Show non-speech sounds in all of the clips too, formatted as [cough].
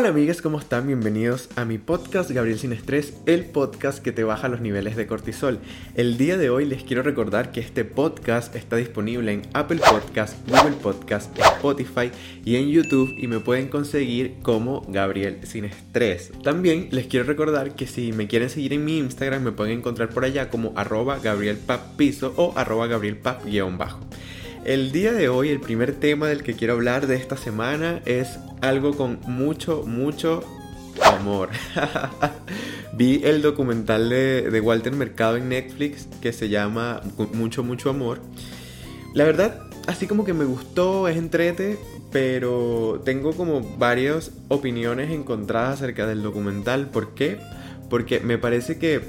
Hola amigas, ¿cómo están? Bienvenidos a mi podcast Gabriel Sin Estrés, el podcast que te baja los niveles de cortisol. El día de hoy les quiero recordar que este podcast está disponible en Apple Podcast, Google Podcast, Spotify y en YouTube y me pueden conseguir como Gabriel Sin Estrés. También les quiero recordar que si me quieren seguir en mi Instagram me pueden encontrar por allá como arroba gabrielpappiso o arroba gabrielpap-bajo. El día de hoy, el primer tema del que quiero hablar de esta semana es algo con mucho, mucho amor. [laughs] Vi el documental de, Walter Mercado en Netflix que se llama Mucho, mucho amor. La verdad, así como que me gustó, es entrete, pero tengo como varias opiniones encontradas acerca del documental. ¿Por qué? Porque me parece que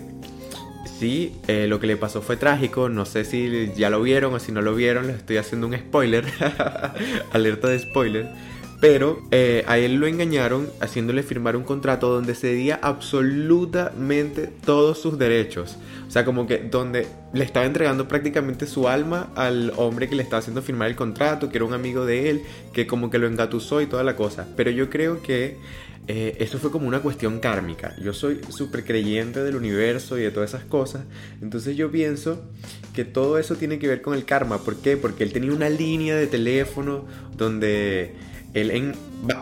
sí, eh, lo que le pasó fue trágico. No sé si ya lo vieron o si no lo vieron, les estoy haciendo un spoiler. [laughs] Alerta de spoiler. Pero eh, a él lo engañaron haciéndole firmar un contrato donde cedía absolutamente todos sus derechos. O sea, como que donde le estaba entregando prácticamente su alma al hombre que le estaba haciendo firmar el contrato, que era un amigo de él, que como que lo engatusó y toda la cosa. Pero yo creo que eh, eso fue como una cuestión kármica. Yo soy súper creyente del universo y de todas esas cosas. Entonces yo pienso que todo eso tiene que ver con el karma. ¿Por qué? Porque él tenía una línea de teléfono donde él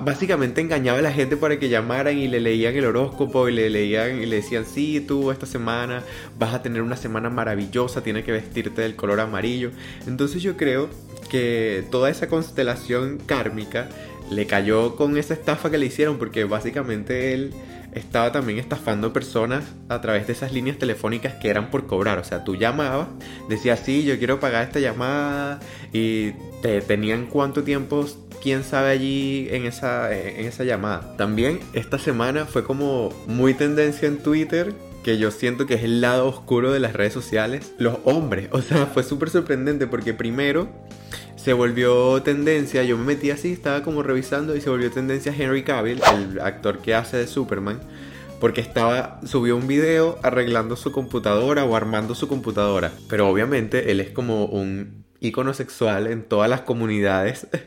básicamente engañaba a la gente para que llamaran y le leían el horóscopo y le leían y le decían, sí, tú esta semana vas a tener una semana maravillosa, tienes que vestirte del color amarillo. Entonces yo creo que toda esa constelación kármica le cayó con esa estafa que le hicieron porque básicamente él estaba también estafando personas a través de esas líneas telefónicas que eran por cobrar. O sea, tú llamabas, decías, sí, yo quiero pagar esta llamada y te tenían cuánto tiempo, quién sabe allí en esa, en esa llamada. También esta semana fue como muy tendencia en Twitter que yo siento que es el lado oscuro de las redes sociales, los hombres. O sea, fue súper sorprendente porque primero se volvió tendencia, yo me metí así, estaba como revisando y se volvió tendencia Henry Cavill, el actor que hace de Superman, porque estaba subió un video arreglando su computadora o armando su computadora, pero obviamente él es como un icono sexual en todas las comunidades. [laughs]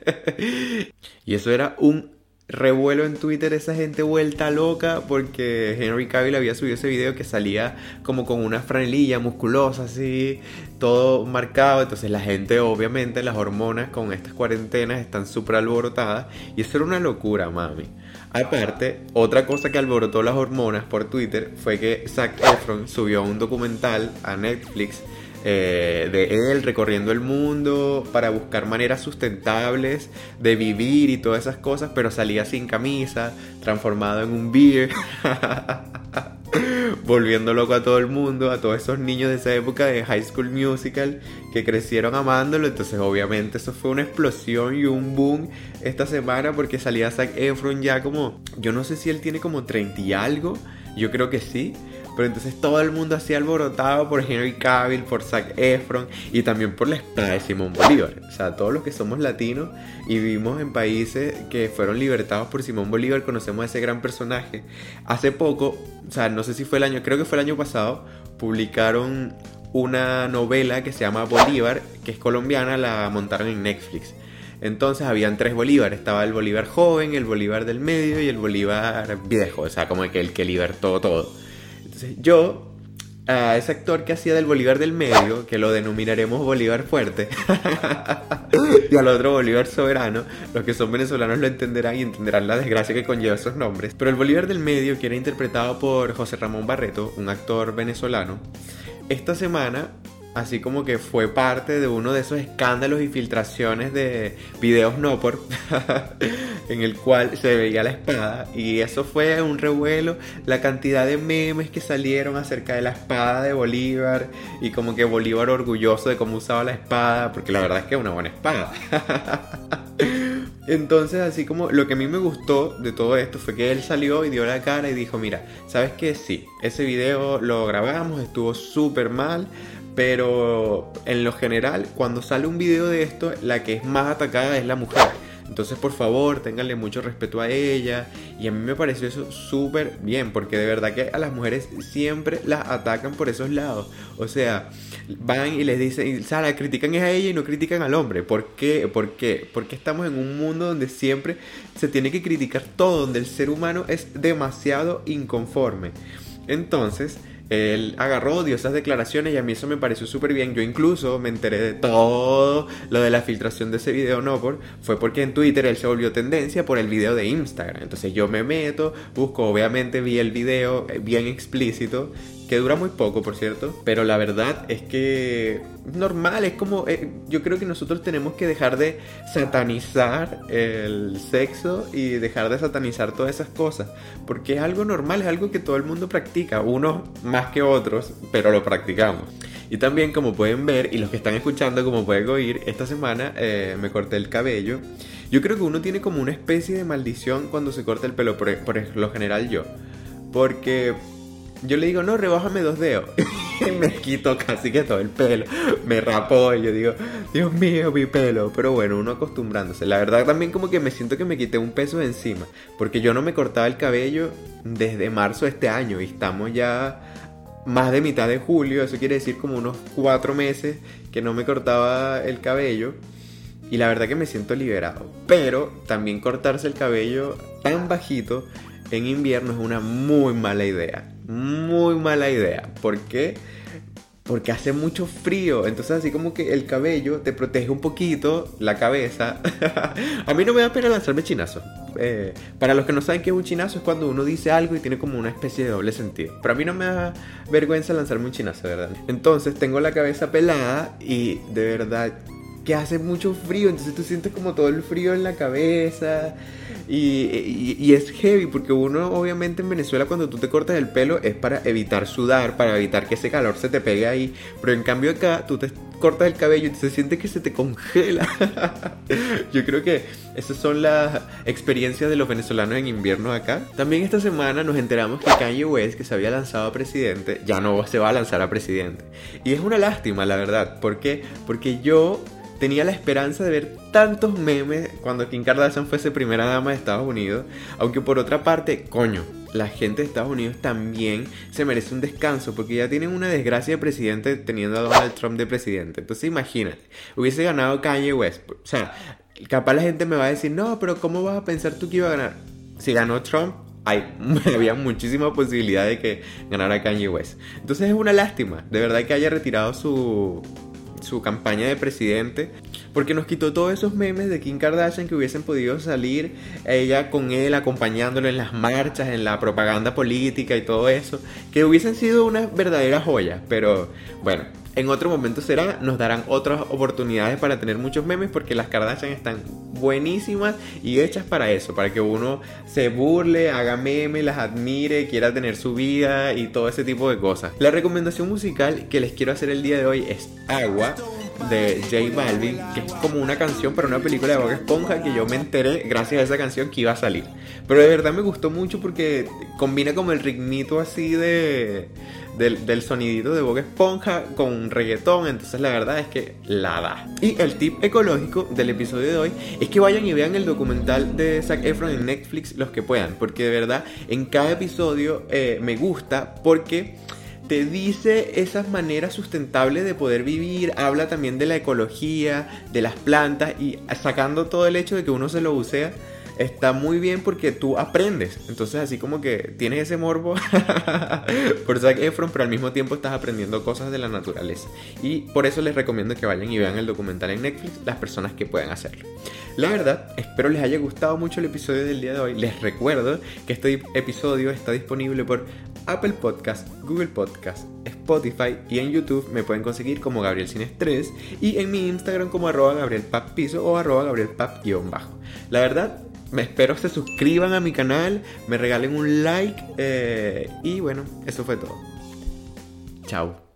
Y eso era un revuelo en Twitter esa gente vuelta loca porque Henry Cavill había subido ese video que salía como con una franelilla musculosa así, todo marcado, entonces la gente obviamente las hormonas con estas cuarentenas están súper alborotadas y eso era una locura, mami. Aparte, otra cosa que alborotó las hormonas por Twitter fue que Zac Efron subió un documental a Netflix eh, de él recorriendo el mundo para buscar maneras sustentables de vivir y todas esas cosas, pero salía sin camisa, transformado en un beer. [laughs] volviendo loco a todo el mundo, a todos esos niños de esa época de High School Musical que crecieron amándolo. Entonces, obviamente, eso fue una explosión y un boom esta semana porque salía Zac Efron ya como, yo no sé si él tiene como 30 y algo, yo creo que sí. Pero entonces todo el mundo hacía alborotado por Henry Cavill, por Zac Efron y también por la espada de Simón Bolívar. O sea, todos los que somos latinos y vivimos en países que fueron libertados por Simón Bolívar conocemos a ese gran personaje. Hace poco, o sea, no sé si fue el año, creo que fue el año pasado, publicaron una novela que se llama Bolívar, que es colombiana, la montaron en Netflix. Entonces habían tres Bolívar, estaba el Bolívar joven, el Bolívar del medio y el Bolívar viejo, o sea, como que el que libertó todo yo, a ese actor que hacía del Bolívar del medio, que lo denominaremos Bolívar fuerte, [laughs] y al otro Bolívar soberano, los que son venezolanos lo entenderán y entenderán la desgracia que conlleva esos nombres. Pero el Bolívar del medio, que era interpretado por José Ramón Barreto, un actor venezolano, esta semana así como que fue parte de uno de esos escándalos y filtraciones de videos no por [laughs] en el cual se veía la espada y eso fue un revuelo la cantidad de memes que salieron acerca de la espada de Bolívar y como que Bolívar orgulloso de cómo usaba la espada porque la verdad es que es una buena espada [laughs] Entonces, así como lo que a mí me gustó de todo esto fue que él salió y dio la cara y dijo, mira, ¿sabes qué? Sí, ese video lo grabamos, estuvo súper mal, pero en lo general, cuando sale un video de esto, la que es más atacada es la mujer. Entonces, por favor, ténganle mucho respeto a ella. Y a mí me pareció eso súper bien, porque de verdad que a las mujeres siempre las atacan por esos lados. O sea, van y les dicen, Sara, critican a ella y no critican al hombre. ¿Por qué? ¿Por qué? Porque estamos en un mundo donde siempre se tiene que criticar todo, donde el ser humano es demasiado inconforme. Entonces, él agarró, dio esas declaraciones y a mí eso me pareció súper bien. Yo incluso me enteré de todo lo de la filtración de ese video, no por, fue porque en Twitter él se volvió tendencia por el video de Instagram. Entonces yo me meto, busco, obviamente vi el video eh, bien explícito que dura muy poco, por cierto, pero la verdad es que normal, es como, eh, yo creo que nosotros tenemos que dejar de satanizar el sexo y dejar de satanizar todas esas cosas, porque es algo normal, es algo que todo el mundo practica, unos más que otros, pero lo practicamos. Y también como pueden ver, y los que están escuchando como pueden oír, esta semana eh, me corté el cabello. Yo creo que uno tiene como una especie de maldición cuando se corta el pelo, por, por lo general yo. Porque yo le digo, no, rebájame dos dedos. [laughs] me quito casi que todo el pelo. Me rapó y yo digo, Dios mío, mi pelo. Pero bueno, uno acostumbrándose. La verdad también como que me siento que me quité un peso de encima. Porque yo no me cortaba el cabello desde marzo de este año. Y estamos ya más de mitad de julio. Eso quiere decir como unos cuatro meses que no me cortaba el cabello. Y la verdad que me siento liberado. Pero también cortarse el cabello tan bajito en invierno es una muy mala idea. Muy mala idea. ¿Por qué? Porque hace mucho frío. Entonces así como que el cabello te protege un poquito, la cabeza. [laughs] a mí no me da pena lanzarme chinazo. Eh, para los que no saben qué es un chinazo es cuando uno dice algo y tiene como una especie de doble sentido. Pero a mí no me da vergüenza lanzarme un chinazo, ¿verdad? Entonces tengo la cabeza pelada y de verdad que hace mucho frío, entonces tú sientes como todo el frío en la cabeza y, y, es heavy porque uno obviamente en Venezuela cuando tú te cortas el pelo es para evitar sudar, para evitar que ese calor se te pegue ahí, pero en cambio acá tú te cortas el cabello y se siente que se te congela. [laughs] Yo creo que esas son las experiencias de los venezolanos en invierno acá. También esta semana nos enteramos que Kanye West, que se había lanzado a presidente, ya no se va a lanzar a presidente. Y es una lástima, la verdad. ¿Por qué? Porque yo tenía la esperanza de ver tantos memes cuando Kim Kardashian fuese primera dama de Estados Unidos. Aunque por otra parte, coño, la gente de Estados Unidos también se merece un descanso porque ya tienen una desgracia de presidente teniendo a Donald Trump de presidente. Entonces imagínate, hubiese ganado Kanye West. O sea, capaz la gente me va a decir, no, pero ¿cómo vas a pensar tú que iba a ganar? Si ganó Trump, hay, [laughs] había muchísima posibilidad de que ganara Kanye West. Entonces es una lástima, de verdad que haya retirado su, su campaña de presidente, porque nos quitó todos esos memes de Kim Kardashian que hubiesen podido salir ella con él acompañándolo en las marchas, en la propaganda política y todo eso, que hubiesen sido una verdadera joya, pero bueno, en otro momento será, nos darán otras oportunidades para tener muchos memes porque las Kardashian están buenísimas y hechas para eso, para que uno se burle, haga memes, las admire, quiera tener su vida y todo ese tipo de cosas. La recomendación musical que les quiero hacer el día de hoy es Agua de J Balvin, que es como una canción para una película de Bob Esponja que yo me enteré gracias a esa canción que iba a salir. Pero de verdad me gustó mucho porque combina como el ritmito así de del, sonidito de Bob Esponja con reggaetón, entonces la verdad es que la da. Y el tip ecológico del episodio de hoy es que vayan y vean el documental de Zac Efron en Netflix los que puedan, porque de verdad en cada episodio eh, me gusta porque te dice esas maneras sustentables de poder vivir, habla también de la ecología, de las plantas y sacando todo el hecho de que uno se lo bucea está muy bien porque tú aprendes. Entonces, así como que tienes ese morbo [laughs] por Zac Efron, pero al mismo tiempo estás aprendiendo cosas de la naturaleza. Y por eso les recomiendo que vayan y vean el documental en Netflix, las personas que puedan hacerlo. La verdad, espero les haya gustado mucho el episodio del día de hoy. Les recuerdo que este episodio está disponible por Apple Podcast, Google Podcast, Spotify y en YouTube me pueden conseguir como Gabriel Estrés y en mi Instagram como arroba Gabriel Piso o arroba Gabriel bajo. La verdad, me espero se suscriban a mi canal, me regalen un like eh, y bueno, eso fue todo. Chao.